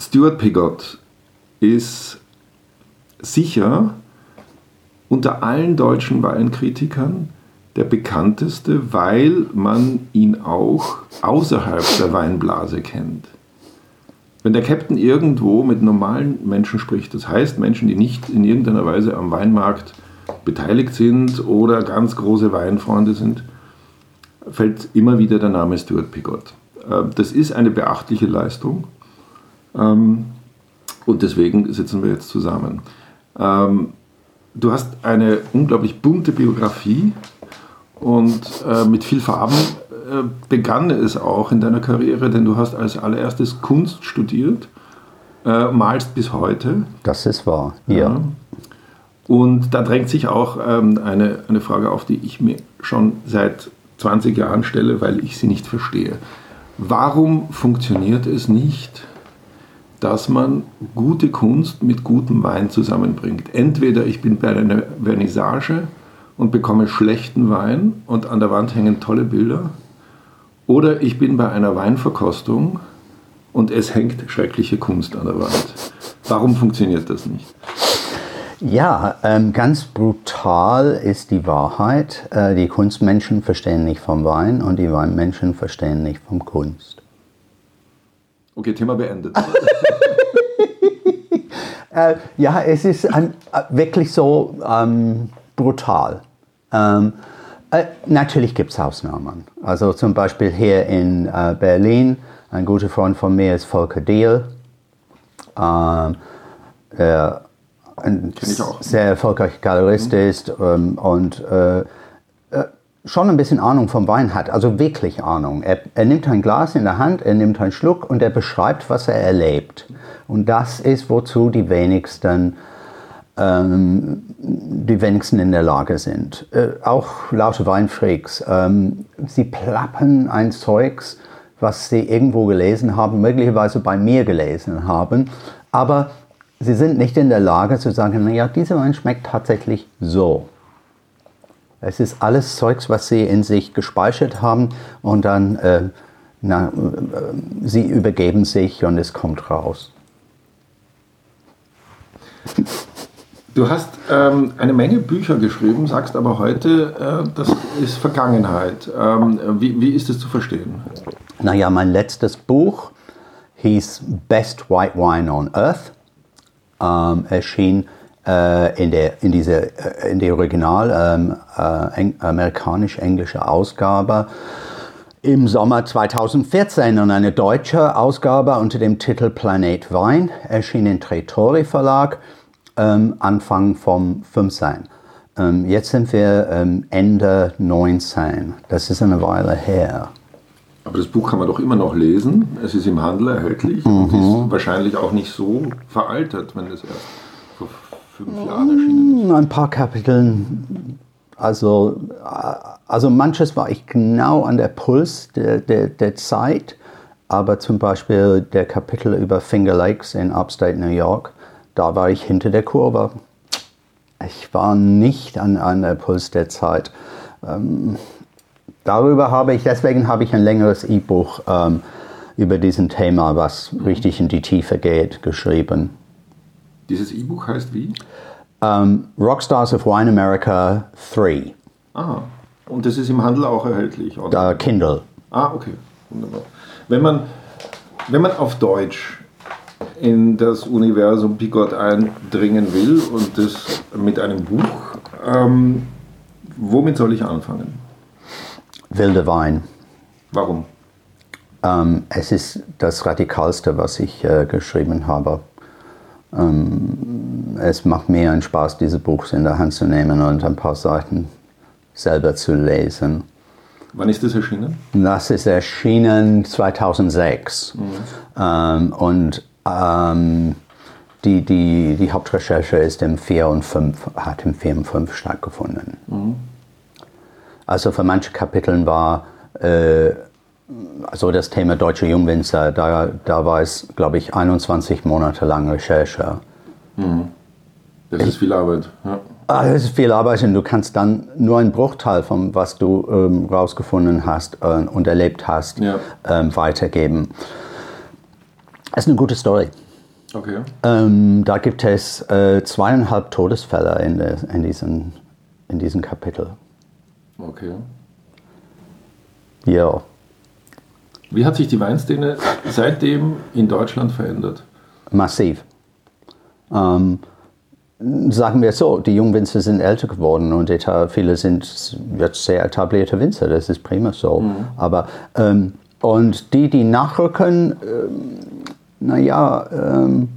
Stuart Pigott ist sicher unter allen deutschen Weinkritikern der bekannteste, weil man ihn auch außerhalb der Weinblase kennt. Wenn der Captain irgendwo mit normalen Menschen spricht, das heißt Menschen, die nicht in irgendeiner Weise am Weinmarkt beteiligt sind oder ganz große Weinfreunde sind, fällt immer wieder der Name Stuart Pigott. Äh, das ist eine beachtliche Leistung ähm, und deswegen sitzen wir jetzt zusammen. Ähm, du hast eine unglaublich bunte Biografie und äh, mit viel Farben äh, begann es auch in deiner Karriere, denn du hast als allererstes Kunst studiert, malst bis heute. Das ist wahr, ja. ja. Und da drängt sich auch ähm, eine, eine Frage auf, die ich mir schon seit 20 Jahren stelle, weil ich sie nicht verstehe. Warum funktioniert es nicht, dass man gute Kunst mit gutem Wein zusammenbringt? Entweder ich bin bei einer Vernissage und bekomme schlechten Wein und an der Wand hängen tolle Bilder, oder ich bin bei einer Weinverkostung und es hängt schreckliche Kunst an der Wand. Warum funktioniert das nicht? Ja, ähm, ganz brutal ist die Wahrheit. Äh, die Kunstmenschen verstehen nicht vom Wein und die Weinmenschen verstehen nicht vom Kunst. Okay, Thema beendet. äh, ja, es ist ein, äh, wirklich so ähm, brutal. Ähm, äh, natürlich gibt es Ausnahmen. Also zum Beispiel hier in äh, Berlin, ein guter Freund von mir ist Volker Diehl. Ähm, der ein sehr erfolgreicher Galerist mhm. ist ähm, und äh, äh, schon ein bisschen Ahnung vom Wein hat, also wirklich Ahnung. Er, er, nimmt ein Glas in der Hand, er nimmt einen Schluck und er beschreibt, was er erlebt. Und das ist, wozu die wenigsten, ähm, die wenigsten in der Lage sind. Äh, auch laute Weinfreaks. Ähm, sie plappen ein Zeugs, was sie irgendwo gelesen haben, möglicherweise bei mir gelesen haben, aber Sie sind nicht in der Lage zu sagen, naja, dieser Wein schmeckt tatsächlich so. Es ist alles Zeugs, was sie in sich gespeichert haben und dann äh, na, äh, sie übergeben sich und es kommt raus. Du hast ähm, eine Menge Bücher geschrieben, sagst aber heute, äh, das ist Vergangenheit. Ähm, wie, wie ist es zu verstehen? Naja, mein letztes Buch hieß Best White Wine on Earth ähm, erschien in, der, in, diese, äh, in der original ähm, äh, amerikanisch-englische Ausgabe im Sommer 2014 und eine deutsche Ausgabe unter dem Titel Planet Wein erschien im Tretori Verlag ähm, Anfang vom 15. Ähm, jetzt sind wir ähm, Ende 19. Das ist eine Weile her. Aber das Buch kann man doch immer noch lesen. Es ist im Handel erhältlich mhm. und ist wahrscheinlich auch nicht so veraltet, wenn es erst fünf Jahren erschienen ist. Ein paar Kapiteln. Also, also manches war ich genau an der Puls der, der, der Zeit, aber zum Beispiel der Kapitel über Finger Lakes in Upstate New York, da war ich hinter der Kurve. Ich war nicht an, an der Puls der Zeit. Ähm, darüber habe ich, deswegen habe ich ein längeres E-Buch ähm, über diesen Thema, was richtig in die Tiefe geht, geschrieben. Dieses E-Buch heißt wie? Um, ähm, Rockstars of Wine America 3. Ah, und das ist im Handel auch erhältlich, oder? Uh, Kindle. Ah, okay, wunderbar. Wenn man, wenn man auf Deutsch in das Universum Pigott eindringen will und das mit einem Buch, ähm, womit soll ich anfangen? wilder Wein. Warum? Ähm, es ist das Radikalste, was ich äh, geschrieben habe. Ähm, es macht mir einen Spaß, dieses Buch in der Hand zu nehmen und ein paar Seiten selber zu lesen. Wann ist das erschienen? Das ist erschienen 2006. Mhm. Ähm, und ähm, die, die, die Hauptrecherche ist im 4 und 5, hat im 4 und 5 stattgefunden. Mhm. Also für manche Kapiteln war äh, also das Thema deutsche Jungwinzer, da, da war es, glaube ich, 21 Monate lang Recherche. Mhm. Das ist viel Arbeit. Ja. Ah, das ist viel Arbeit und du kannst dann nur einen Bruchteil von was du ähm, rausgefunden hast äh, und erlebt hast, ja. ähm, weitergeben. Es ist eine gute Story. Okay. Ähm, da gibt es äh, zweieinhalb Todesfälle in, der, in, diesen, in diesem Kapitel. Okay. Ja. Wie hat sich die Weinszene seitdem in Deutschland verändert? Massiv. Ähm, sagen wir so, die Jungwinzer sind älter geworden und viele sind jetzt sehr etablierte Winzer, das ist prima so. Mhm. Aber, ähm, und die, die nachrücken, ähm, naja, ähm,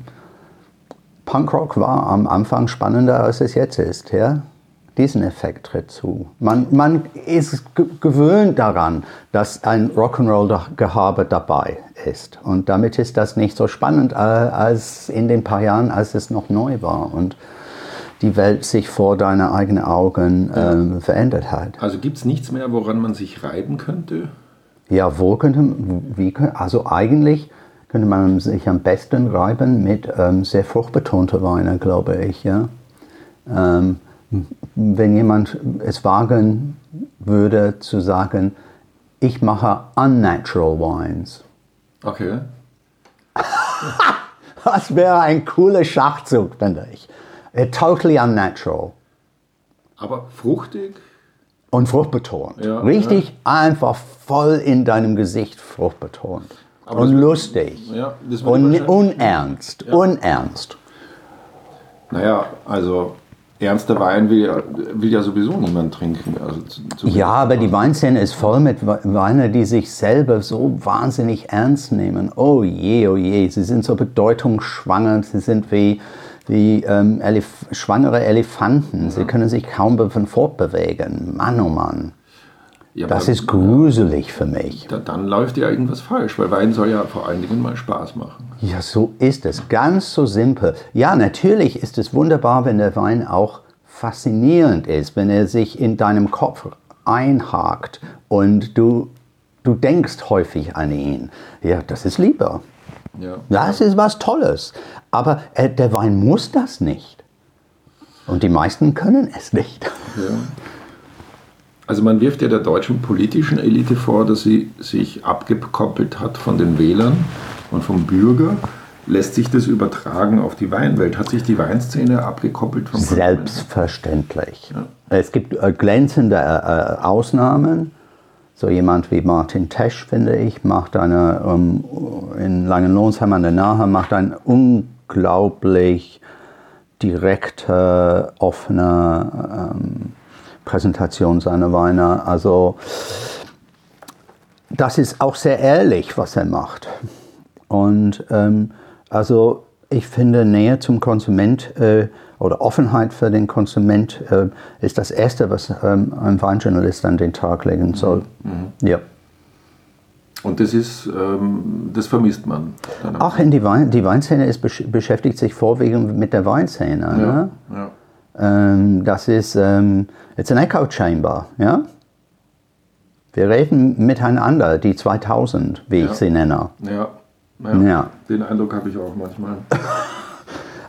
Punkrock war am Anfang spannender, als es jetzt ist. Ja? Diesen Effekt tritt zu. Man, man ist gewöhnt daran, dass ein Rock'n'Roll-Gehabe dabei ist. Und damit ist das nicht so spannend als in den paar Jahren, als es noch neu war. Und die Welt sich vor deinen eigenen Augen ähm, verändert hat. Also gibt es nichts mehr, woran man sich reiben könnte? Ja, wo könnte, wie, also eigentlich könnte man sich am besten reiben mit ähm, sehr fruchtbetonter Weine, glaube ich. Ja? Ähm, wenn jemand es wagen würde zu sagen, ich mache unnatural wines. Okay. das wäre ein cooler Schachzug, finde ich. Uh, totally unnatural. Aber fruchtig? Und fruchtbetont. Ja, Richtig ja. einfach voll in deinem Gesicht fruchtbetont. Aber und lustig. Ja, und unernst. Unernst. Naja, also ernster Wein will ja, will ja sowieso niemand trinken. Also ja, aber die Weinszene ist voll mit Weinen, die sich selber so wahnsinnig ernst nehmen. Oh je, oh je, sie sind so bedeutungsschwanger, sie sind wie, wie ähm, Elef schwangere Elefanten. Sie können sich kaum fortbewegen. Mann, oh Mann. Ja, das ist gruselig für mich. Da, dann läuft ja irgendwas falsch, weil Wein soll ja vor allen Dingen mal Spaß machen. Ja, so ist es. Ganz so simpel. Ja, natürlich ist es wunderbar, wenn der Wein auch faszinierend ist, wenn er sich in deinem Kopf einhakt und du, du denkst häufig an ihn. Ja, das ist lieber. Ja. Das ist was Tolles. Aber äh, der Wein muss das nicht. Und die meisten können es nicht. Ja. Also man wirft ja der deutschen politischen Elite vor, dass sie sich abgekoppelt hat von den Wählern und vom Bürger. Lässt sich das übertragen auf die Weinwelt? Hat sich die Weinszene abgekoppelt vom Selbstverständlich. Ja. Es gibt äh, glänzende äh, äh, Ausnahmen. So jemand wie Martin Tesch, finde ich, macht eine, um, in Langenlohnsheim an der Nahe, macht ein unglaublich direkter, offener ähm, Präsentation seiner Weine. Also das ist auch sehr ehrlich, was er macht. Und ähm, also ich finde Nähe zum Konsument äh, oder Offenheit für den Konsument äh, ist das Erste, was ähm, ein Weinjournalist an den Tag legen soll. Mhm. Ja. Und das ist, ähm, das vermisst man. Ach, in die, Wein, die Weinszene ist, beschäftigt sich vorwiegend mit der Weinszene. Ja, ne? ja. Ähm, das ist, ähm, it's an echo chamber, ja. Wir reden miteinander, die 2000, wie ja. ich sie nenne. Ja. ja. ja. Den Eindruck habe ich auch manchmal.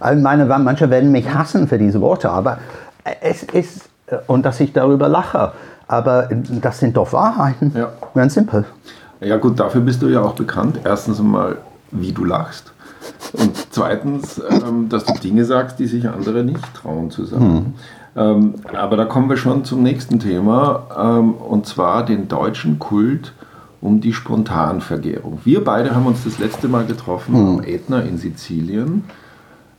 Also meine, manche werden mich hassen für diese Worte, aber es ist, und dass ich darüber lache, aber das sind doch Wahrheiten. Ja. Ganz simpel. Ja gut, dafür bist du ja auch bekannt. Erstens einmal, wie du lachst. Und zweitens, ähm, dass du Dinge sagst, die sich andere nicht trauen zu sagen. Hm. Ähm, aber da kommen wir schon zum nächsten Thema, ähm, und zwar den deutschen Kult um die Spontanvergärung. Wir beide haben uns das letzte Mal getroffen hm. am Ätna in Sizilien.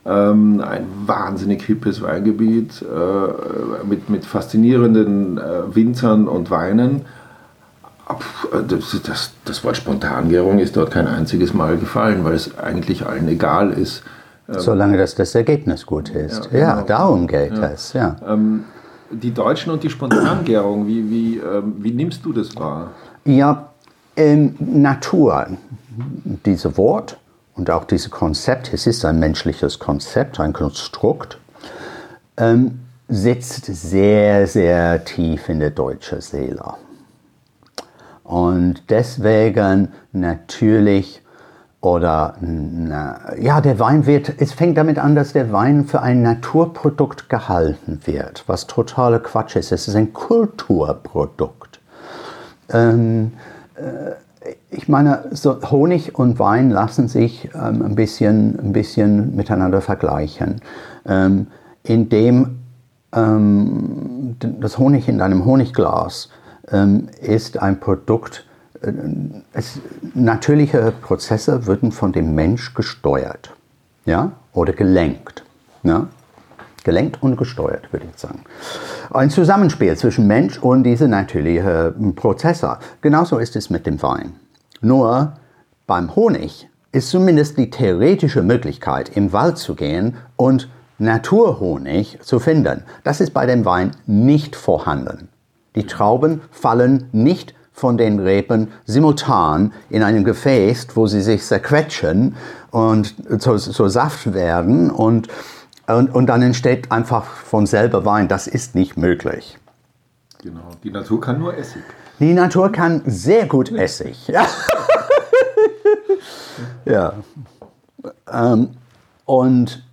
Ähm, ein wahnsinnig hippes Weingebiet äh, mit, mit faszinierenden äh, Winzern und Weinen. Äh, das, das, das, Wort Spontangärung ist dort kein einziges Mal gefallen, weil es eigentlich allen egal ist. Ähm, Solange das, das Ergebnis gut ist. Ja, genau. ja darum geht ja. es. Ja. Ähm, die Deutschen und die Spontangärung, wie, wie, ähm, wie nimmst du das wahr? Ja, ähm, Natur, dieses Wort und auch dieses Konzept, es ist ein menschliches Konzept, ein Konstrukt, ähm, sitzt sehr, sehr tief in der deutschen Seele. Und deswegen natürlich oder na, ja, der Wein wird, es fängt damit an, dass der Wein für ein Naturprodukt gehalten wird, was totaler Quatsch ist. Es ist ein Kulturprodukt. Ähm, äh, ich meine, so Honig und Wein lassen sich ähm, ein, bisschen, ein bisschen miteinander vergleichen. Ähm, indem ähm, das Honig in einem Honigglas ähm, ist ein Produkt, äh, es, natürliche Prozesse würden von dem Mensch gesteuert ja? oder gelenkt. Ja? Gelenkt und gesteuert, würde ich sagen. Ein Zusammenspiel zwischen Mensch und diese natürlichen Prozesse. Genauso ist es mit dem Wein. Nur beim Honig ist zumindest die theoretische Möglichkeit, im Wald zu gehen und Naturhonig zu finden. Das ist bei dem Wein nicht vorhanden. Die Trauben fallen nicht von den Reben simultan in einem Gefäß, wo sie sich zerquetschen und zu, zu Saft werden und, und, und dann entsteht einfach von selber Wein. Das ist nicht möglich. Genau, die Natur kann nur Essig. Die Natur kann sehr gut Essig. Ja. ja. Ähm, und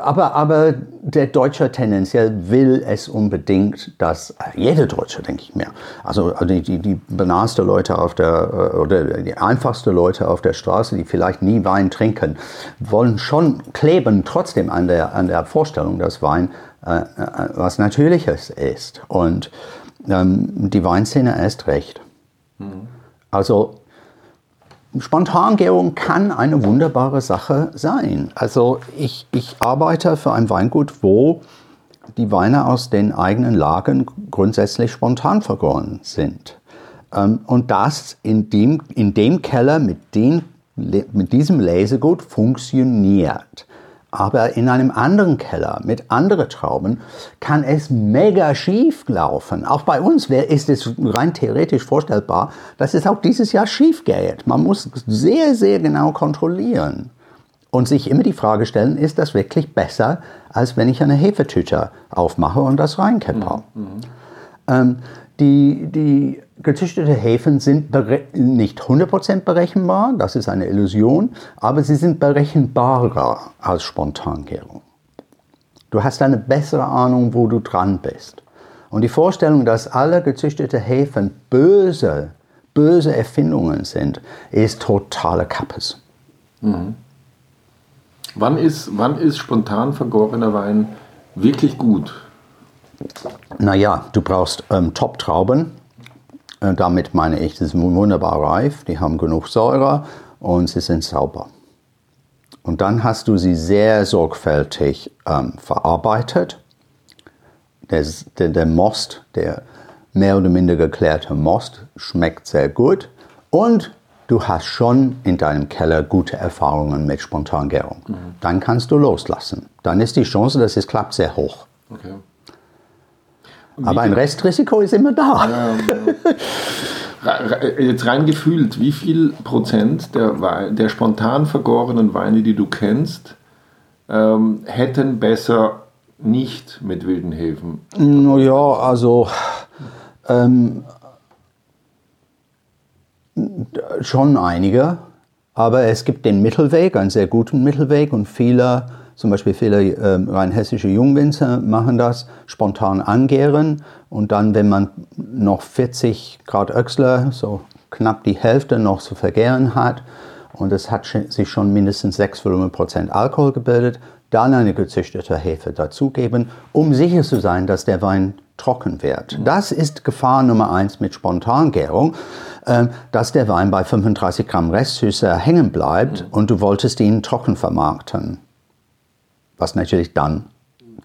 aber, aber der Deutsche tendenziell will es unbedingt, dass jeder Deutsche, denke ich mir, also die, die, die banalste Leute auf der, oder die einfachste Leute auf der Straße, die vielleicht nie Wein trinken, wollen schon kleben trotzdem an der, an der Vorstellung, dass Wein äh, äh was Natürliches ist. Und ähm, die Weinszene erst recht. Mhm. Also Spontangärung kann eine wunderbare Sache sein. Also ich, ich arbeite für ein Weingut, wo die Weine aus den eigenen Lagen grundsätzlich spontan vergoren sind. Ähm, und das in dem, in dem Keller mit, den, mit diesem Lesegut funktioniert. Aber in einem anderen Keller mit anderen Trauben kann es mega schief laufen. Auch bei uns ist es rein theoretisch vorstellbar, dass es auch dieses Jahr schief geht. Man muss sehr, sehr genau kontrollieren und sich immer die Frage stellen, ist das wirklich besser, als wenn ich eine Hefetüte aufmache und das reinkippe? Mhm. Ähm, die, die gezüchtete Hefen sind nicht 100% berechenbar, das ist eine Illusion, aber sie sind berechenbarer als Spontangärung. Du hast eine bessere Ahnung, wo du dran bist. Und die Vorstellung, dass alle gezüchtete Hefen böse, böse Erfindungen sind, ist totale Kappes. Mhm. Wann, ist, wann ist spontan vergorener Wein wirklich gut? Naja, du brauchst ähm, Top-Trauben, damit meine ich, sie sind wunderbar reif, die haben genug Säure und sie sind sauber. Und dann hast du sie sehr sorgfältig ähm, verarbeitet. Der, der, der, Most, der mehr oder minder geklärte Most, schmeckt sehr gut. Und du hast schon in deinem Keller gute Erfahrungen mit Spontangärung. Mhm. Dann kannst du loslassen. Dann ist die Chance, dass es klappt, sehr hoch. Okay. Aber ein Restrisiko ist immer da. Jetzt rein gefühlt, wie viel Prozent der, der spontan vergorenen Weine, die du kennst, ähm, hätten besser nicht mit wilden Hefen? Naja, also ähm, schon einige, aber es gibt den Mittelweg, einen sehr guten Mittelweg und viele zum Beispiel viele äh, rein hessische Jungwinzer machen das, spontan angären. Und dann, wenn man noch 40 Grad Öxler, so knapp die Hälfte noch zu vergären hat und es hat sich schon mindestens 6 Prozent Alkohol gebildet, dann eine gezüchtete Hefe dazugeben, um sicher zu sein, dass der Wein trocken wird. Das ist Gefahr Nummer eins mit Spontangärung, äh, dass der Wein bei 35 Gramm Restsüße hängen bleibt und du wolltest ihn trocken vermarkten was natürlich dann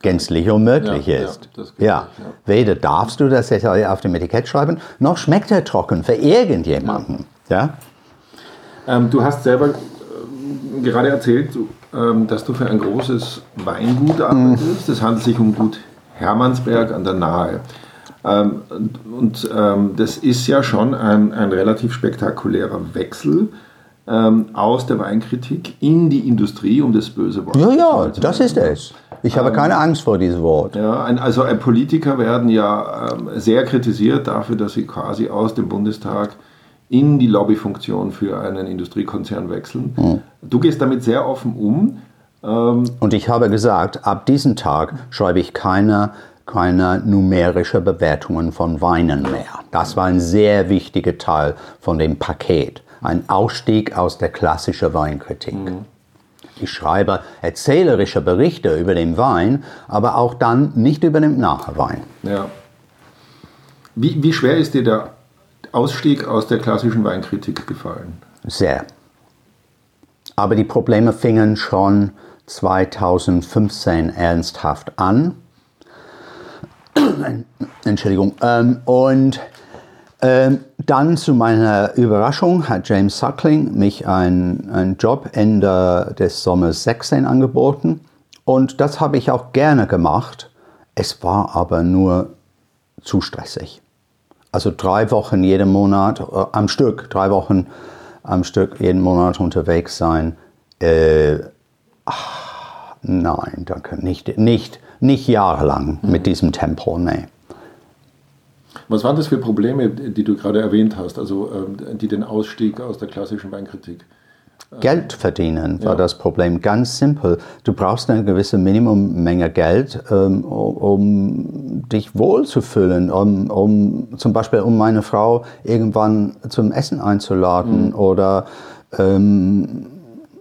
gänzlich unmöglich ja, ist. Ja, ja. ja, weder darfst du das auf dem Etikett schreiben, noch schmeckt er trocken für irgendjemanden. Ja. Ähm, du hast selber äh, gerade erzählt, ähm, dass du für ein großes Weingut arbeitest. Es mhm. handelt sich um Gut Hermannsberg an der Nahe. Ähm, und ähm, das ist ja schon ein, ein relativ spektakulärer Wechsel ähm, aus der Weinkritik in die Industrie, um das böse Wort Ja, ja, das ist es. Ich habe ähm, keine Angst vor diesem Wort. Ja, ein, also ein Politiker werden ja ähm, sehr kritisiert dafür, dass sie quasi aus dem Bundestag in die Lobbyfunktion für einen Industriekonzern wechseln. Hm. Du gehst damit sehr offen um. Ähm, Und ich habe gesagt, ab diesem Tag schreibe ich keine keine numerische Bewertungen von Weinen mehr. Das war ein sehr wichtiger Teil von dem Paket. Ein Ausstieg aus der klassischen Weinkritik. Mhm. Ich schreibe erzählerische Berichte über den Wein, aber auch dann nicht über den Nachwein. Ja. Wie, wie schwer ist dir der Ausstieg aus der klassischen Weinkritik gefallen? Sehr. Aber die Probleme fingen schon 2015 ernsthaft an. Entschuldigung. Ähm, und ähm, dann zu meiner Überraschung hat James Suckling mich einen Job Ende des Sommers 16 angeboten. Und das habe ich auch gerne gemacht. Es war aber nur zu stressig. Also drei Wochen jeden Monat äh, am Stück, drei Wochen am Stück jeden Monat unterwegs sein. Äh, ach, nein, danke, nicht, nicht, nicht jahrelang mhm. mit diesem Tempo, nee. Was waren das für Probleme, die du gerade erwähnt hast, also ähm, die den Ausstieg aus der klassischen Weinkritik? Äh, Geld verdienen war ja. das Problem. Ganz simpel. Du brauchst eine gewisse Minimummenge Geld, ähm, um dich wohlzufühlen, um, um zum Beispiel um meine Frau irgendwann zum Essen einzuladen mhm. oder ähm,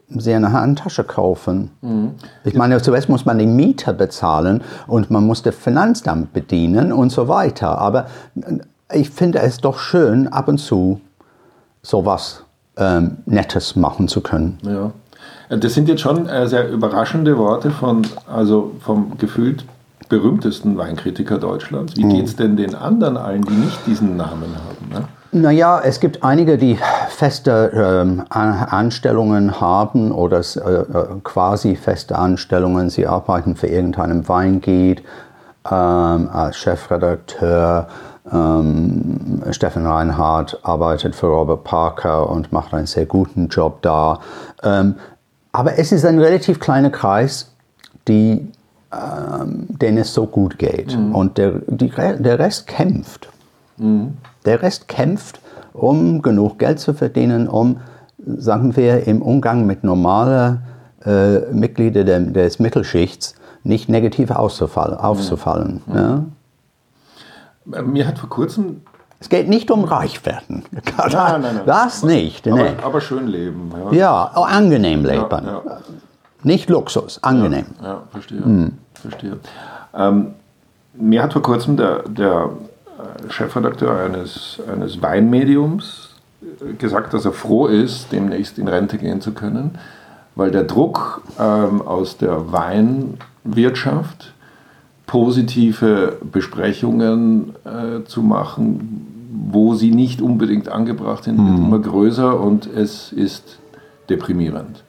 sie eine Handtasche kaufen. Mhm. Ich meine, zuerst muss man die Miete bezahlen und man muss das Finanzamt bedienen und so weiter. Aber ich finde es doch schön, ab und zu sowas ähm, Nettes machen zu können. Ja. Das sind jetzt schon äh, sehr überraschende Worte von, also vom gefühlt berühmtesten Weinkritiker Deutschlands. Wie mhm. geht es denn den anderen allen, die nicht diesen Namen haben? Ne? Naja, es gibt einige, die feste ähm, Anstellungen haben oder äh, äh, quasi feste Anstellungen. Sie arbeiten für irgendeinen Weingeht ähm, als Chefredakteur. Ähm, Steffen Reinhardt arbeitet für Robert Parker und macht einen sehr guten Job da. Ähm, aber es ist ein relativ kleiner Kreis, die, ähm, denen es so gut geht. Mhm. Und der, die, der Rest kämpft. Mhm. Der Rest kämpft, um genug Geld zu verdienen, um, sagen wir, im Umgang mit normalen äh, Mitgliedern des Mittelschichts nicht negativ aufzufallen. aufzufallen mhm. ja? Mir hat vor kurzem es geht nicht um reich werden. Nein, nein, nein. Das nicht. Aber, nee. aber schön leben. Ja, ja angenehm leben. Ja, ja. Nicht Luxus, angenehm. Ja, verstehe. Hm. verstehe. Ähm, mir hat vor kurzem der, der Chefredakteur eines, eines Weinmediums gesagt, dass er froh ist, demnächst in Rente gehen zu können, weil der Druck ähm, aus der Weinwirtschaft, positive Besprechungen äh, zu machen, wo sie nicht unbedingt angebracht sind, wird mhm. immer größer und es ist deprimierend.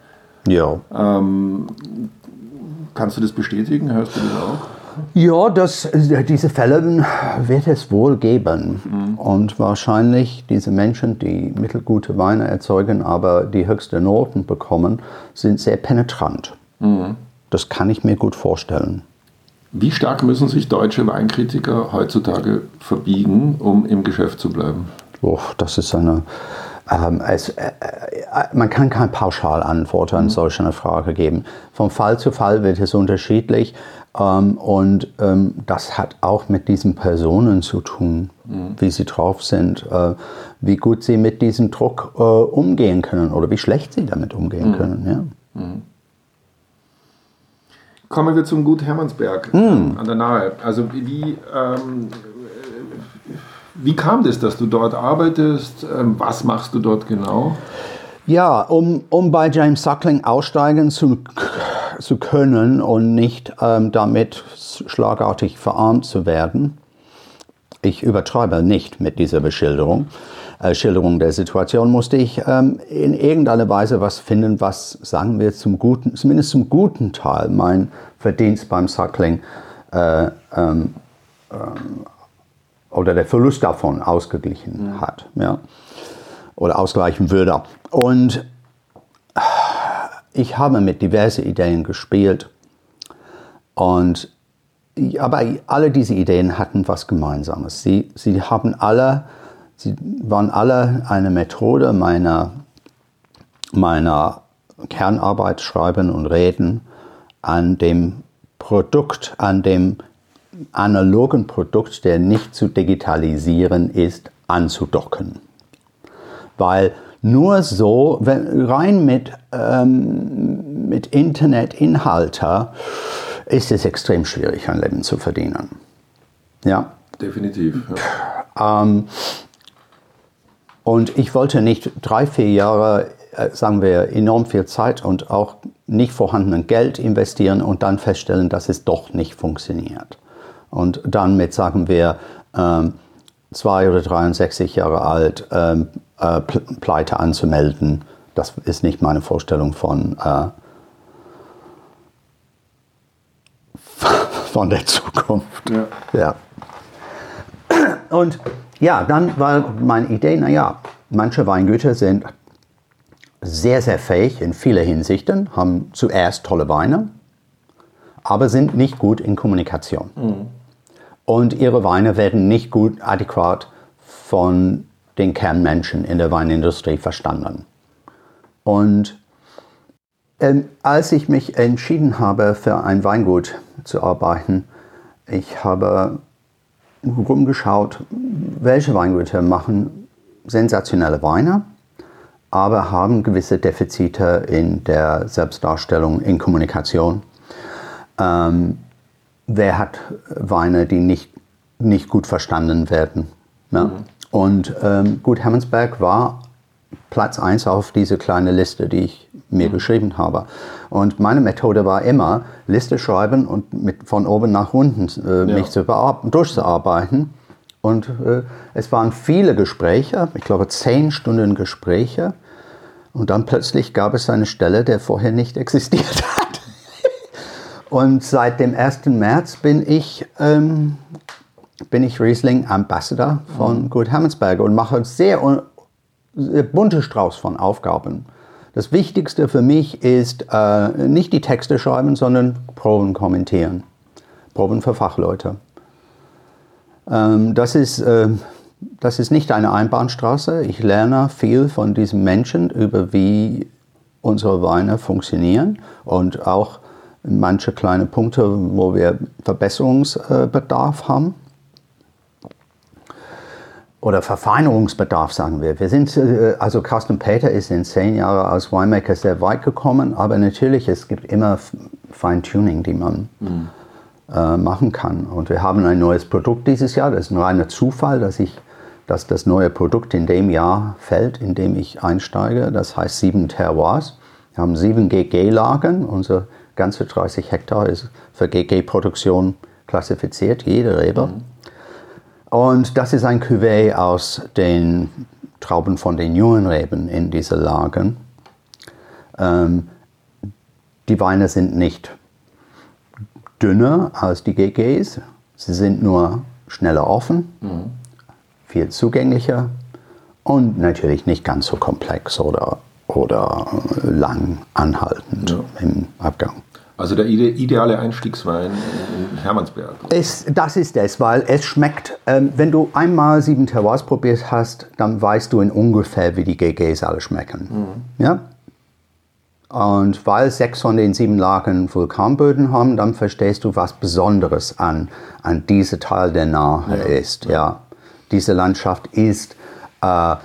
Ja. Ähm, kannst du das bestätigen? Hörst du das auch? Ja, das, diese Fälle wird es wohl geben. Mhm. Und wahrscheinlich diese Menschen, die mittelgute Weine erzeugen, aber die höchsten Noten bekommen, sind sehr penetrant. Mhm. Das kann ich mir gut vorstellen. Wie stark müssen sich deutsche Weinkritiker heutzutage verbiegen, um im Geschäft zu bleiben? Oh, das ist eine. Ähm, es, äh, äh, man kann keine Pauschalantwort an mhm. solch eine Frage geben. Von Fall zu Fall wird es unterschiedlich. Ähm, und ähm, das hat auch mit diesen Personen zu tun, mhm. wie sie drauf sind, äh, wie gut sie mit diesem Druck äh, umgehen können oder wie schlecht sie damit umgehen mhm. können. Ja. Mhm. Kommen wir zum Gut Hermannsberg mhm. an der Nahe. Also wie, ähm, wie kam das, dass du dort arbeitest? Ähm, was machst du dort genau? Ja, um, um bei James Suckling aussteigen zu zu können und nicht ähm, damit schlagartig verarmt zu werden. Ich übertreibe nicht mit dieser Beschilderung. Äh, Schilderung der Situation musste ich ähm, in irgendeiner Weise was finden, was, sagen wir, zum guten, zumindest zum guten Teil mein Verdienst beim Suckling äh, ähm, ähm, oder der Verlust davon ausgeglichen mhm. hat. Ja? Oder ausgleichen würde. Und ich habe mit diversen Ideen gespielt und aber alle diese Ideen hatten was Gemeinsames. Sie, sie haben alle, sie waren alle eine Methode meiner, meiner Kernarbeit, Schreiben und Reden an dem Produkt, an dem analogen Produkt, der nicht zu digitalisieren ist, anzudocken. Weil nur so, wenn, rein mit, ähm, mit Internetinhalter, ist es extrem schwierig, ein Leben zu verdienen. Ja. Definitiv. Ja. Ähm, und ich wollte nicht drei, vier Jahre, äh, sagen wir, enorm viel Zeit und auch nicht vorhandenen Geld investieren und dann feststellen, dass es doch nicht funktioniert. Und dann mit, sagen wir, ähm, zwei oder 63 Jahre alt, ähm, äh, Pleite anzumelden, das ist nicht meine Vorstellung von, äh, von der Zukunft. Ja. ja. Und ja, dann war meine Idee, naja, manche Weingüter sind sehr, sehr fähig in vieler Hinsichten, haben zuerst tolle Weine, aber sind nicht gut in Kommunikation. Mhm. Und ihre Weine werden nicht gut adäquat von den Kernmenschen in der Weinindustrie verstanden. Und ähm, als ich mich entschieden habe, für ein Weingut zu arbeiten, ich habe rumgeschaut, welche Weingüter machen sensationelle Weine aber haben gewisse Defizite in der Selbstdarstellung, in Kommunikation. Ähm, wer hat Weine, die nicht, nicht gut verstanden werden? Ne? Mhm. Und ähm, gut, Hermannsberg war Platz 1 auf diese kleine Liste, die ich mir mhm. geschrieben habe. Und meine Methode war immer, Liste schreiben und mit, von oben nach unten äh, ja. mich zu durchzuarbeiten. Und äh, es waren viele Gespräche, ich glaube zehn Stunden Gespräche. Und dann plötzlich gab es eine Stelle, der vorher nicht existiert hat. Und seit dem 1. März bin ich, ähm, bin ich Riesling Ambassador von mhm. Gut Hammersberger und mache sehr, sehr bunte Strauß von Aufgaben. Das Wichtigste für mich ist äh, nicht die Texte schreiben, sondern Proben kommentieren. Proben für Fachleute. Ähm, das, ist, äh, das ist nicht eine Einbahnstraße. Ich lerne viel von diesen Menschen über wie unsere Weine funktionieren und auch manche kleine Punkte, wo wir Verbesserungsbedarf haben. Oder Verfeinerungsbedarf, sagen wir. Wir sind, äh, also Carsten Peter ist in zehn Jahren als Winemaker sehr weit gekommen, aber natürlich, es gibt immer Feintuning, die man mhm äh, machen kann. Und wir haben ein neues Produkt dieses Jahr. Das ist ein Zufall, dass, ich, dass das neue Produkt in dem Jahr fällt, in dem ich einsteige. Das heißt sieben Terroirs. Wir haben sieben GG-Lagen. Unser ganze 30 Hektar ist für GG-Produktion klassifiziert, jede Rebe. Mhm. Und das ist ein Cuvée aus den Trauben von den jungen Reben in diese Lagen. Ähm, die Weine sind nicht dünner als die GGs. Sie sind nur schneller offen, mhm. viel zugänglicher und natürlich nicht ganz so komplex oder, oder lang anhaltend ja. im Abgang. Also der ideale Einstiegswein in Hermannsberg. Es, das ist es, weil es schmeckt, ähm, wenn du einmal sieben Terroirs probiert hast, dann weißt du in ungefähr, wie die GGs alle schmecken. Mhm. Ja? Und weil sechs von den sieben Lagen Vulkanböden haben, dann verstehst du, was Besonderes an, an diesem Teil der Nahe ja. ist. Ja. Diese Landschaft ist äh,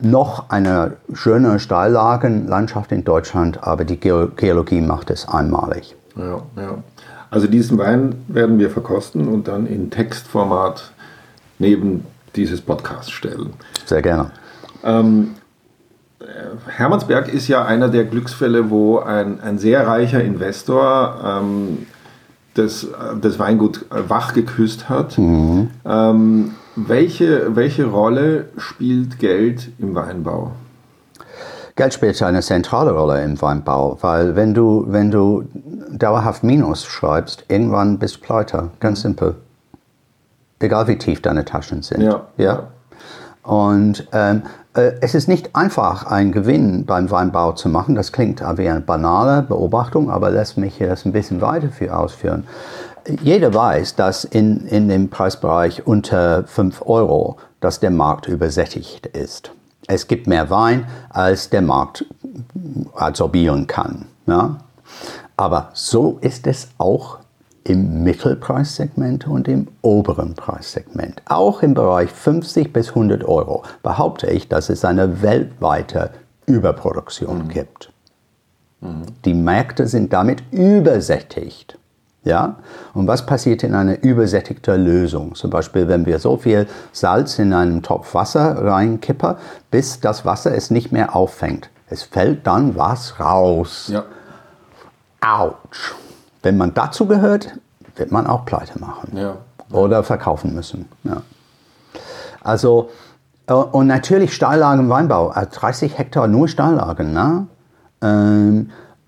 noch eine schöne Steillagenlandschaft in Deutschland, aber die Geologie macht es einmalig. Ja, ja. Also diesen Wein werden wir verkosten und dann in Textformat neben dieses Podcast stellen. Sehr gerne. Ähm, Hermannsberg ist ja einer der Glücksfälle, wo ein, ein sehr reicher Investor ähm, das, das Weingut wach geküsst hat. Mhm. Ähm, welche, welche Rolle spielt Geld im Weinbau? Geld spielt eine zentrale Rolle im Weinbau, weil wenn du, wenn du dauerhaft Minus schreibst, irgendwann bist du pleite. Ganz simpel. Egal wie tief deine Taschen sind. Ja. ja? Und ähm, äh, es ist nicht einfach, einen Gewinn beim Weinbau zu machen. Das klingt wie eine banale Beobachtung, aber lässt mich das ein bisschen weiter für ausführen. Jeder weiß, dass in, in dem Preisbereich unter 5 Euro, dass der Markt übersättigt ist. Es gibt mehr Wein, als der Markt absorbieren kann. Ja? Aber so ist es auch im Mittelpreissegment und im oberen Preissegment. Auch im Bereich 50 bis 100 Euro behaupte ich, dass es eine weltweite Überproduktion mhm. gibt. Mhm. Die Märkte sind damit übersättigt. Ja? Und was passiert in einer übersättigten Lösung? Zum Beispiel, wenn wir so viel Salz in einen Topf Wasser reinkippen, bis das Wasser es nicht mehr auffängt. Es fällt dann was raus. Ja. Autsch. Wenn man dazu gehört, wird man auch pleite machen. Ja. Oder verkaufen müssen. Ja. Also, äh, und natürlich Steillagen Weinbau. 30 äh, Hektar nur Steillagen. Ne?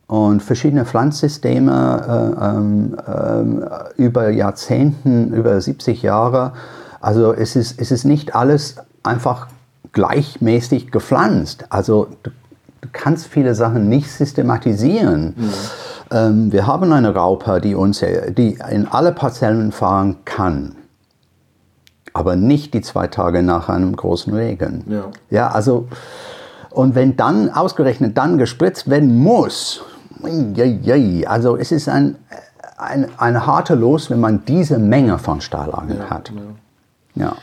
Und verschiedene Pflanzsysteme äh, äh, über Jahrzehnten, über 70 Jahre. Also es ist, es ist nicht alles einfach gleichmäßig gepflanzt. Also du, du kannst viele Sachen nicht systematisieren. Mhm. Ähm, wir haben eine Raupe, die, uns, die in alle Parzellen fahren kann, aber nicht die zwei Tage nach einem großen Regen. Ja, ja also, und wenn dann ausgerechnet dann gespritzt werden muss, also es ist ein, ein, ein harter Los, wenn man diese Menge von Stahllagen ja, hat. Ja. ja.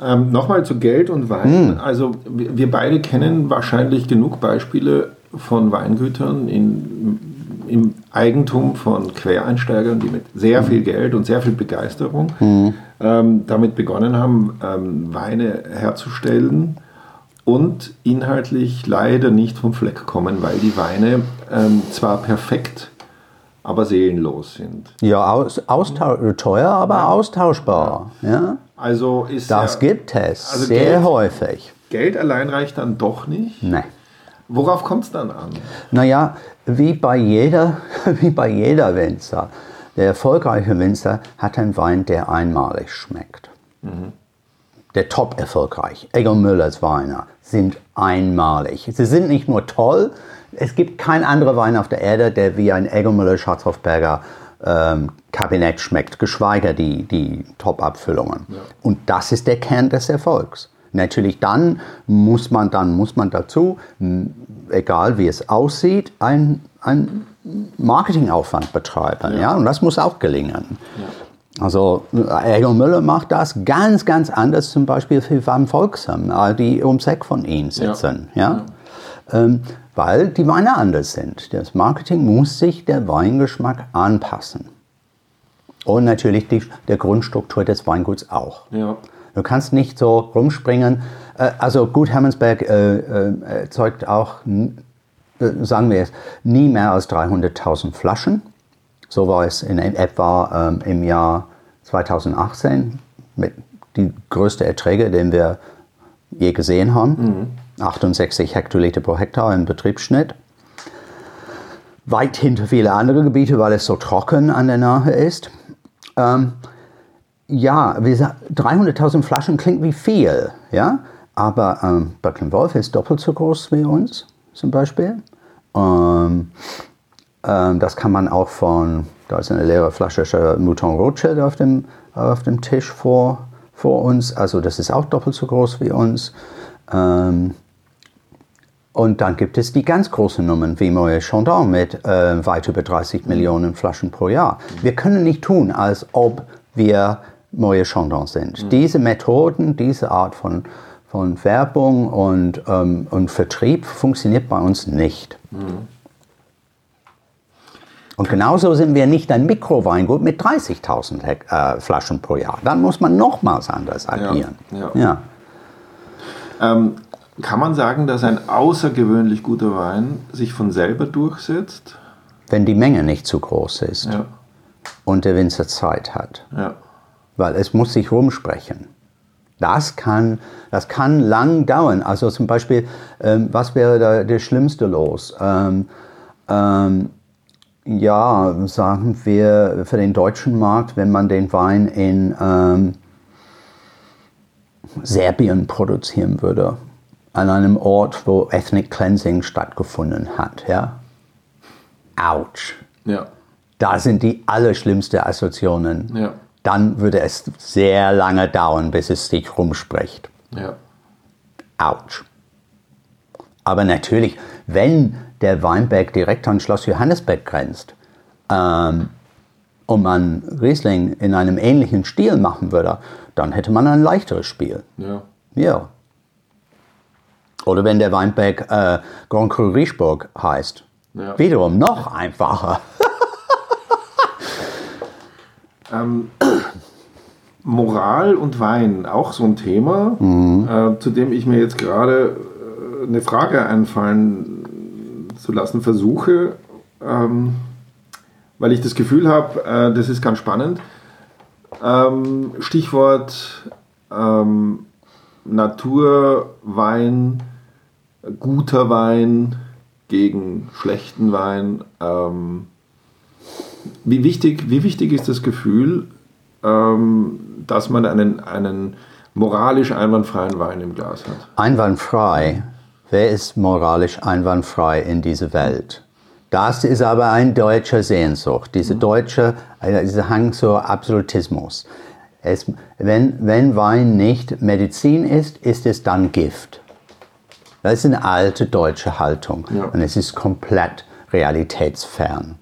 Ähm, Nochmal zu Geld und Wein. Mm. Also wir beide kennen wahrscheinlich genug Beispiele von Weingütern in, im Eigentum von Quereinsteigern, die mit sehr viel Geld und sehr viel Begeisterung mm. ähm, damit begonnen haben, ähm, Weine herzustellen und inhaltlich leider nicht vom Fleck kommen, weil die Weine ähm, zwar perfekt, aber seelenlos sind. Ja, aus, teuer, aber ja. austauschbar. Ja. Also ist das ja, gibt es also sehr Geld, häufig. Geld allein reicht dann doch nicht. Nein. Worauf kommt es dann an? Naja, wie bei jeder, wie bei jeder Winzer. Der erfolgreiche Winzer hat einen Wein, der einmalig schmeckt. Mhm. Der top erfolgreich. Egon Müllers Weine sind einmalig. Sie sind nicht nur toll, es gibt kein anderer Wein auf der Erde, der wie ein Egon Müller Schatzhofberger ähm, Kabinett schmeckt, geschweige die, die Top-Abfüllungen. Ja. Und das ist der Kern des Erfolgs. Natürlich dann muss man, dann muss man dazu, egal wie es aussieht, ein, ein Marketingaufwand betreiben. Ja. ja. Und das muss auch gelingen. Ja. Also Egon Müller macht das ganz, ganz anders zum Beispiel für Van Volksam, äh, die ums Eck von ihm sitzen. Ja. ja? Ähm, weil die Weine anders sind. Das Marketing muss sich der Weingeschmack anpassen. Und natürlich die, der Grundstruktur des Weinguts auch. Ja. Du kannst nicht so rumspringen. Äh, also Gut Hermannsberg äh, äh, erzeugt auch, sagen wir es, nie mehr als 300.000 Flaschen. So war es in etwa ähm, im Jahr 2018 mit die größte Erträge, den wir je gesehen haben. Mhm. 68 Hektoliter pro Hektar im Betriebsschnitt. Weit hinter viele andere Gebiete, weil es so trocken an der Nahe ist. Ähm, ja, 300.000 Flaschen klingt wie viel, ja? aber ähm, Böcklen Wolf ist doppelt so groß wie uns zum Beispiel. Ähm, das kann man auch von, da ist eine leere Flasche Mouton Rothschild auf dem, auf dem Tisch vor, vor uns, also das ist auch doppelt so groß wie uns. Ähm, und dann gibt es die ganz großen Nummern wie Moët Chandon mit äh, weit über 30 Millionen Flaschen pro Jahr. Wir können nicht tun, als ob wir Moët Chandon sind. Mhm. Diese Methoden, diese Art von, von Werbung und, ähm, und Vertrieb funktioniert bei uns nicht. Mhm. Und genauso sind wir nicht ein Mikroweingut mit 30.000 äh, Flaschen pro Jahr. Dann muss man nochmals anders agieren. Ja, ja. ja. Ähm, kann man sagen, dass ein außergewöhnlich guter Wein sich von selber durchsetzt? Wenn die Menge nicht zu groß ist ja. und der Winzer Zeit hat. Ja. Weil es muss sich rumsprechen. Das kann, das kann lang dauern. Also zum Beispiel, ähm, was wäre da der schlimmste los? Ähm, ähm, ja, sagen wir für den deutschen Markt, wenn man den Wein in ähm, Serbien produzieren würde an einem Ort, wo Ethnic Cleansing stattgefunden hat. Ja? Autsch. Ja. Da sind die allerschlimmsten Assoziationen. Ja. Dann würde es sehr lange dauern, bis es sich rumspricht. Ja. Autsch. Aber natürlich, wenn der Weinberg direkt an Schloss Johannesberg grenzt, ähm, und man Riesling in einem ähnlichen Stil machen würde, dann hätte man ein leichteres Spiel. Ja. Ja. Oder wenn der Weinberg äh, Grand Cru Riesburg heißt. Ja. Wiederum noch einfacher. Ähm, Moral und Wein, auch so ein Thema, äh, zu dem ich mir jetzt gerade äh, eine Frage einfallen zu lassen versuche, ähm, weil ich das Gefühl habe, äh, das ist ganz spannend. Ähm, Stichwort ähm, Naturwein, guter Wein gegen schlechten Wein. Ähm, wie, wichtig, wie wichtig ist das Gefühl, ähm, dass man einen, einen moralisch einwandfreien Wein im Glas hat? Einwandfrei. Wer ist moralisch einwandfrei in dieser Welt? Das ist aber ein deutscher Sehnsucht, diese deutsche, äh, dieser Hang zu Absolutismus. Es, wenn, wenn Wein nicht Medizin ist, ist es dann Gift. Das ist eine alte deutsche Haltung Ja. und es ist komplett realitätsfern.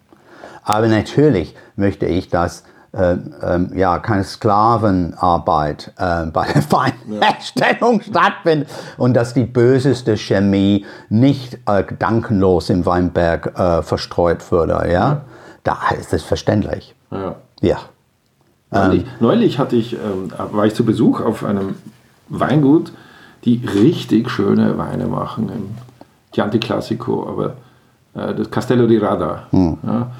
Aber natürlich möchte ich, dass äh, ähm, ja, keine Sklavenarbeit äh, bei der Weinherstellung stattfindet und dass die böseste Chemie nicht äh, gedankenlos im Weinberg äh, verstreut würde. Ja? Da ist es verständlich. Ja. Ja. Neulich, neulich hatte ich, ähm, war ich zu Besuch auf einem Weingut, die richtig schöne Weine machen. Im Chianti Classico, aber äh, das Castello di Rada. Ja.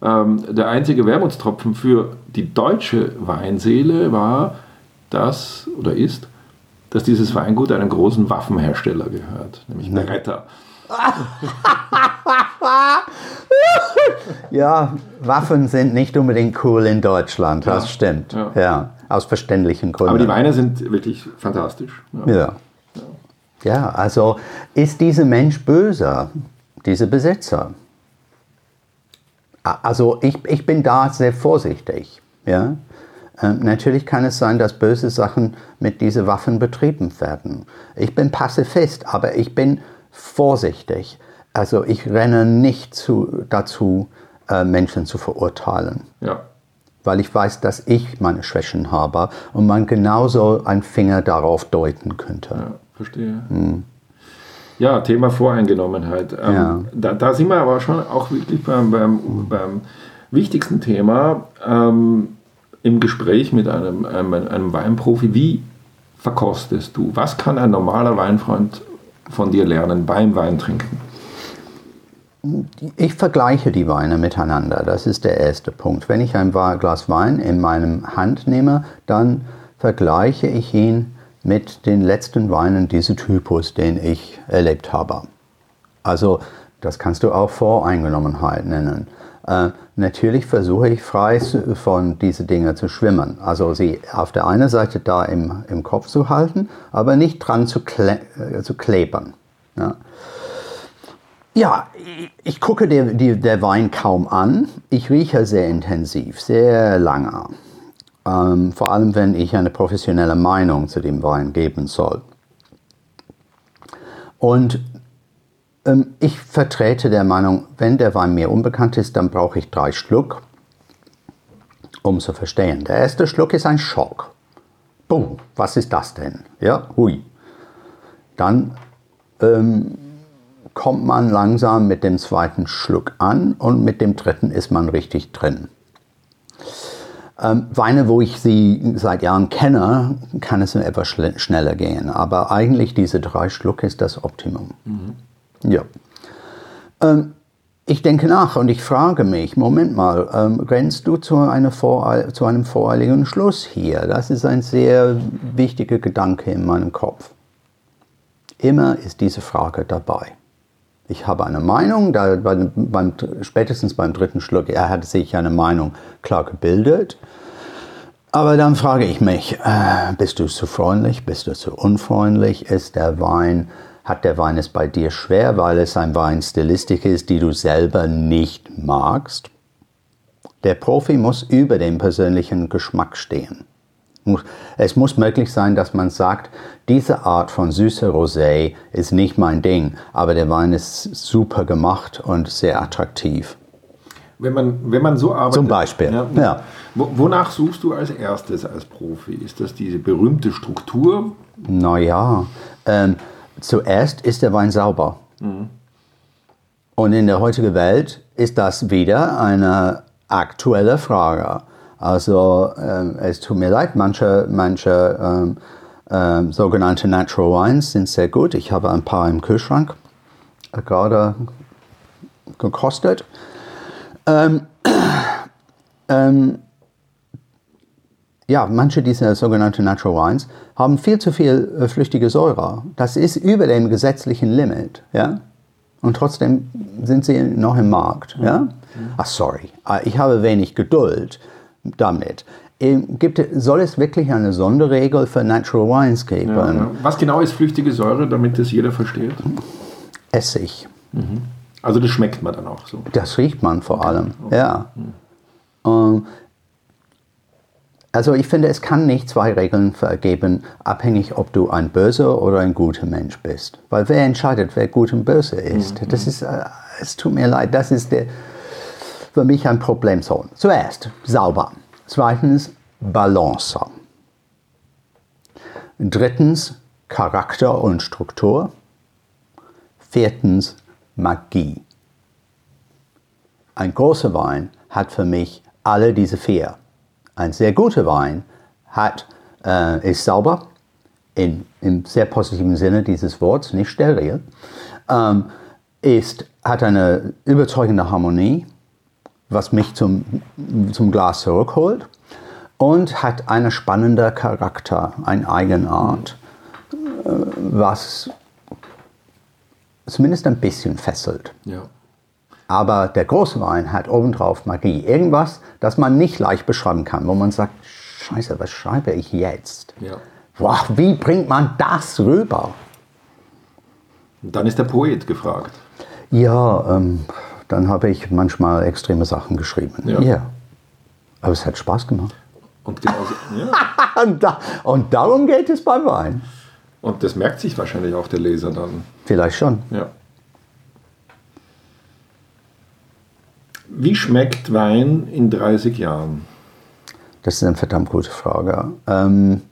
Ähm, der einzige Wermutstropfen für die deutsche Weinseele war, dass oder ist, dass dieses Weingut einem großen Waffenhersteller gehört, nämlich Beretta. ja, Waffen sind nicht unbedingt cool in Deutschland, das Ja. stimmt. Ja. Ja. aus verständlichen Gründen. Aber die Weine sind wirklich fantastisch. Ja. Ja. Ja, also ist dieser Mensch böse, dieser Besitzer? Also ich, ich bin da sehr vorsichtig. Ja? Ähm, natürlich kann es sein, dass böse Sachen mit diesen Waffen betrieben werden. Ich bin Pazifist, aber ich bin vorsichtig. Also ich renne nicht zu, dazu, äh, Menschen zu verurteilen ja. weil ich weiß, dass ich meine Schwächen habe und man genauso einen Finger darauf deuten könnte. Ja, verstehe. Ja, Thema Voreingenommenheit. Ähm, Ja. da, da sind wir aber schon auch wirklich beim, beim, beim wichtigsten Thema ähm, im Gespräch mit einem, einem, einem Weinprofi. Wie verkostest du? Was kann ein normaler Weinfreund von dir lernen beim Weintrinken? Ich vergleiche die Weine miteinander. Das ist der erste Punkt. Wenn ich ein Glas Wein in meinem Hand nehme, dann vergleiche ich ihn mit den letzten Weinen dieses Typus, den ich erlebt habe. Also das kannst du auch Voreingenommenheit nennen. Äh, natürlich versuche ich frei von diesen Dingen zu schwimmen. Also sie auf der einen Seite da im, im Kopf zu halten, aber nicht dran zu, kle äh, zu klebern. Ja. Ja, ich- ich gucke der, die, der Wein kaum an. Ich rieche sehr intensiv, sehr lange. Ähm, vor allem, wenn ich eine professionelle Meinung zu dem Wein geben soll. Und ähm, ich vertrete der Meinung, wenn der Wein mir unbekannt ist, dann brauche ich drei Schluck, um zu verstehen. Der erste Schluck ist ein Schock. Boom, was ist das denn? Ja, hui. Dann kommt man langsam mit dem zweiten Schluck an und mit dem dritten ist man richtig drin. Ähm, Weine, wo ich sie seit Jahren kenne, kann es etwas schneller gehen. Aber eigentlich diese drei Schluck ist das Optimum. Ja. Ähm, ich denke nach und ich frage mich, Moment mal, ähm, rennst du zu, Voreil zu einem voreiligen Schluss hier? Das ist ein sehr wichtiger Gedanke in meinem Kopf. Immer ist diese Frage dabei. Ich habe eine Meinung, da beim, beim, spätestens beim dritten Schluck, er hat sich eine Meinung klar gebildet. Aber dann frage ich mich, äh, bist du zu freundlich, bist du zu unfreundlich? Ist der Wein, hat der Wein es bei dir schwer, weil es ein Weinstilistik ist, die du selber nicht magst? Der Profi muss über dem persönlichen Geschmack stehen. Es muss möglich sein, dass man sagt, diese Art von süßer Rosé ist nicht mein Ding, aber der Wein ist super gemacht und sehr attraktiv. Wenn man, wenn man so arbeitet. Zum Beispiel, Ja, ja. Wo- Wonach suchst du als erstes als Profi? Ist das diese berühmte Struktur? Naja, ähm, zuerst ist der Wein sauber. Und in der heutigen Welt ist das wieder eine aktuelle Frage. Also ähm, es tut mir leid, manche, manche ähm, ähm, sogenannte Natural Wines sind sehr gut. Ich habe ein paar im Kühlschrank äh, gerade gekostet. Ähm, ähm, ja, manche dieser sogenannten Natural Wines haben viel zu viel äh, flüchtige Säure. Das ist über dem gesetzlichen Limit, ja. Und trotzdem sind sie noch im Markt, ja. Ach, sorry, äh, ich habe wenig Geduld damit. Ähm, Gibt, soll es wirklich eine Sonderregel für Natural Wines geben? Ja, ja. Was genau ist flüchtige Säure, damit das jeder versteht? Essig. Also das schmeckt man dann auch so. Das riecht man vor allem, ja. Ähm, also ich finde, es kann nicht zwei Regeln geben, abhängig, ob du ein böser oder ein guter Mensch bist. Weil wer entscheidet, wer gut und böse ist? Das ist, äh, es tut mir leid, das ist der, für mich ein Problem. So, zuerst sauber. Zweitens Balance. Drittens Charakter und Struktur. Viertens Magie. Ein großer Wein hat für mich alle diese vier. Ein sehr guter Wein hat, äh, ist sauber, in, im sehr positiven Sinne dieses Wortes, nicht steril, ähm, ist, hat eine überzeugende Harmonie, was mich zum, zum Glas zurückholt und hat einen spannenden Charakter, eine Eigenart, äh, was zumindest ein bisschen fesselt. Ja. Aber der große Wein hat obendrauf Magie. Irgendwas, das man nicht leicht beschreiben kann, wo man sagt, scheiße, was schreibe ich jetzt? ja. Boah, wie bringt man das rüber? Dann ist der Poet gefragt. Ja, ähm, dann habe ich manchmal extreme Sachen geschrieben. Ja. Aber es hat Spaß gemacht. Und, genauso, ja. Und, da, und darum geht es beim Wein. und das merkt sich wahrscheinlich auch der Leser dann. Vielleicht schon. Ja. Wie schmeckt Wein in 30 Jahren? Das ist eine verdammt gute Frage. Ähm,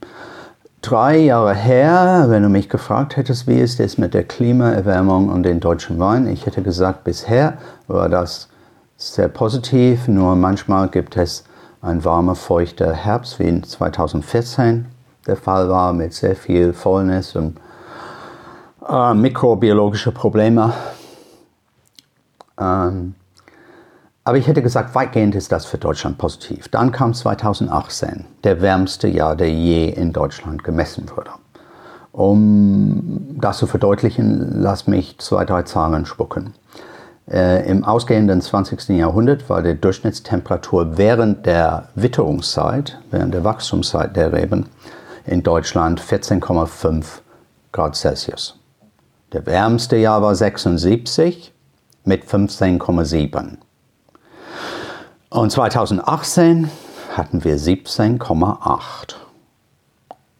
drei Jahre her, wenn du mich gefragt hättest, wie ist es mit der Klimaerwärmung und den deutschen Wein, ich hätte gesagt, bisher war das sehr positiv, nur manchmal gibt es einen warmer, feuchter Herbst, wie in 2014 der Fall war, mit sehr viel Fäulnis und äh, mikrobiologische Probleme. Ähm, aber ich hätte gesagt, weitgehend ist das für Deutschland positiv. Dann kam 2018, der wärmste Jahr, der je in Deutschland gemessen wurde. Um das zu verdeutlichen, lass mich zwei, drei Zahlen spucken. Äh, Im ausgehenden 20. Jahrhundert war die Durchschnittstemperatur während der Witterungszeit, während der Wachstumszeit der Reben in Deutschland 14,5 Grad Celsius. Der wärmste Jahr war 76 mit 15,7. Und 2018 hatten wir 17,8.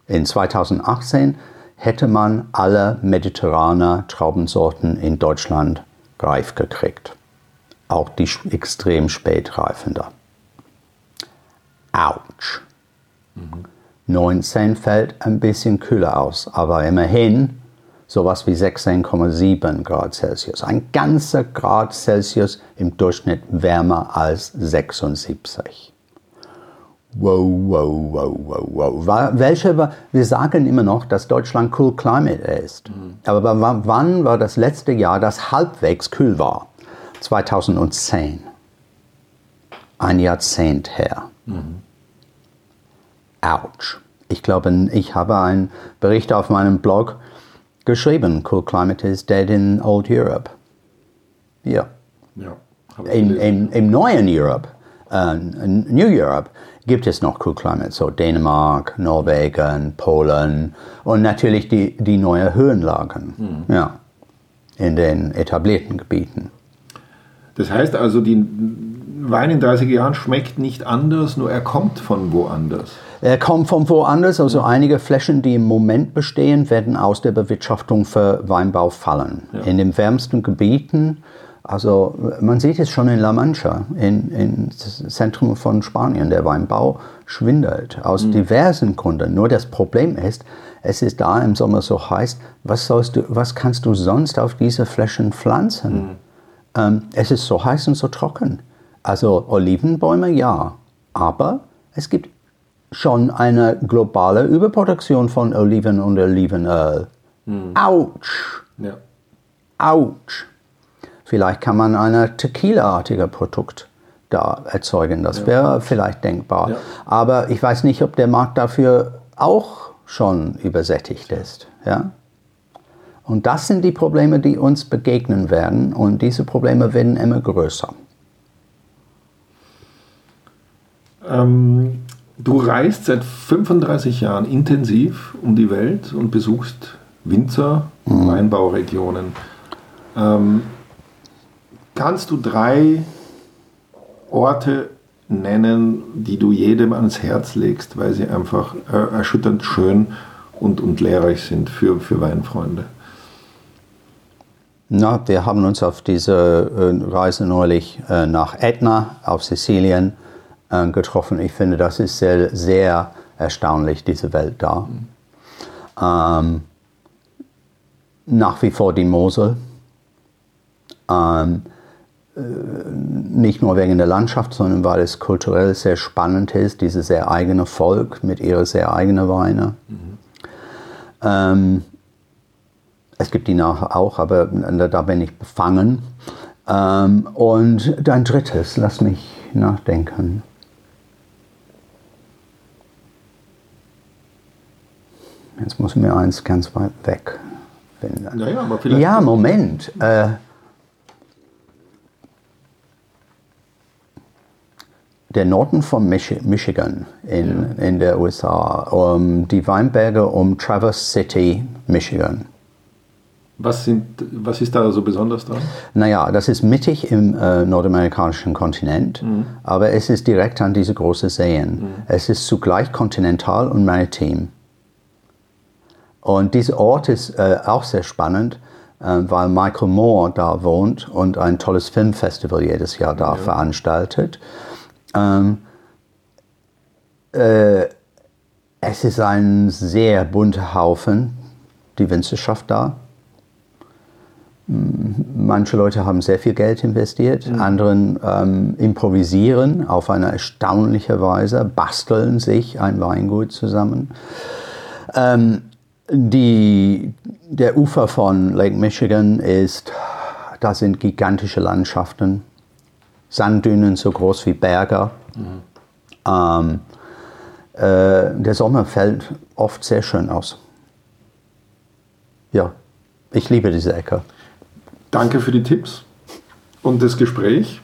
In 2018 hätte man alle mediterrane Traubensorten in Deutschland reif gekriegt. Auch die extrem spät reifende. Autsch. 19 fällt ein bisschen kühler aus, aber immerhin sowas wie 16,7 Grad Celsius. Ein ganzer Grad Celsius im Durchschnitt wärmer als 76. Wow, wow, wow, wow, wow. Welche, wir sagen immer noch, dass Deutschland cool climate ist. Aber wa- wann war das letzte Jahr, das halbwegs kühl war? 2010. Ein Jahrzehnt her. Autsch. Ich glaube, ich habe einen Bericht auf meinem Blog geschrieben. Cool climate is dead in old Europe. Ja. Ja, gelesen. in, Im neuen Europe, äh, New Europe, gibt es noch Cool Climate, so Dänemark, Norwegen, Polen und natürlich die, die neuen Höhenlagen, ja, in den etablierten Gebieten. Das heißt also, die Wein in 30 Jahren schmeckt nicht anders, nur er kommt von woanders. Er kommt von woanders, also einige Flächen, die im Moment bestehen, werden aus der Bewirtschaftung für Weinbau fallen. In den wärmsten Gebieten Also man sieht es schon in La Mancha, in, in das Zentrum von Spanien. Der Weinbau schwindelt aus mhm. diversen Gründen. Nur das Problem ist, es ist da im Sommer so heiß. Was, sollst du, was kannst du sonst auf diese Flächen pflanzen? Mhm. Ähm, es ist so heiß und so trocken. Also Olivenbäume ja, aber es gibt schon eine globale Überproduktion von Oliven und Olivenöl. Mhm. Autsch! Ja. Autsch! Vielleicht kann man ein Tequila-artiger Produkt da erzeugen. Das ja. wäre vielleicht denkbar. Ja. Aber ich weiß nicht, ob der Markt dafür auch schon übersättigt ist. Ja? Und das sind die Probleme, die uns begegnen werden. Und diese Probleme werden immer größer. Ähm, du reist seit 35 Jahren intensiv um die Welt und besuchst Winzer, mhm. Weinbauregionen. Ähm, Kannst du drei Orte nennen, die du jedem ans Herz legst, weil sie einfach äh, erschütternd schön und, und lehrreich sind für, für Weinfreunde? Na, wir haben uns auf dieser äh, Reise neulich äh, nach Etna auf Sizilien äh, getroffen. Ich finde, das ist sehr, sehr erstaunlich, diese Welt da. Mhm. Ähm, nach wie vor die Mosel. Ähm, äh, nicht nur wegen der Landschaft, sondern weil es kulturell sehr spannend ist, dieses sehr eigene Volk mit ihrer sehr eigenen Weine. Mhm. Ähm, es gibt die nachher auch, aber da bin ich befangen. Ähm, und dein drittes, lass mich nachdenken. Jetzt muss mir eins ganz weit weg finden. Ja, ja, ja Moment. Äh, der Norden von Mich Michigan in, ja. in der USA, um die Weinberge um Traverse City, Michigan. Was, sind, was ist da so besonders dran? Naja, das ist mittig im äh, nordamerikanischen Kontinent, mhm. aber es ist direkt an diese großen Seen. Mhm. Es ist zugleich kontinental und maritim. Und dieser Ort ist äh, auch sehr spannend, äh, weil Michael Moore da wohnt und ein tolles Filmfestival jedes Jahr da ja. veranstaltet. Ähm, äh, es ist ein sehr bunter Haufen, die Winzerschaft da. Manche Leute haben sehr viel Geld investiert, mhm. anderen ähm, improvisieren auf eine erstaunliche Weise, basteln sich ein Weingut zusammen. Ähm, die, der Ufer von Lake Michigan ist, da sind gigantische Landschaften. Sanddünen so groß wie Berge. Mhm. Ähm, äh, der Sommer fällt oft sehr schön aus. Ja, ich liebe diese Ecke. Danke für die Tipps und das Gespräch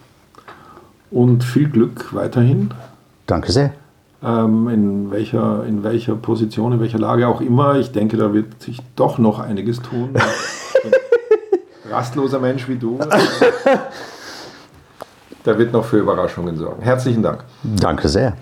und viel Glück weiterhin. Danke sehr. Ähm, in, welcher, in welcher Position, in welcher Lage auch immer. Ich denke, da wird sich doch noch einiges tun. rastloser Mensch wie du. der wird noch für Überraschungen sorgen. Herzlichen Dank. Danke sehr.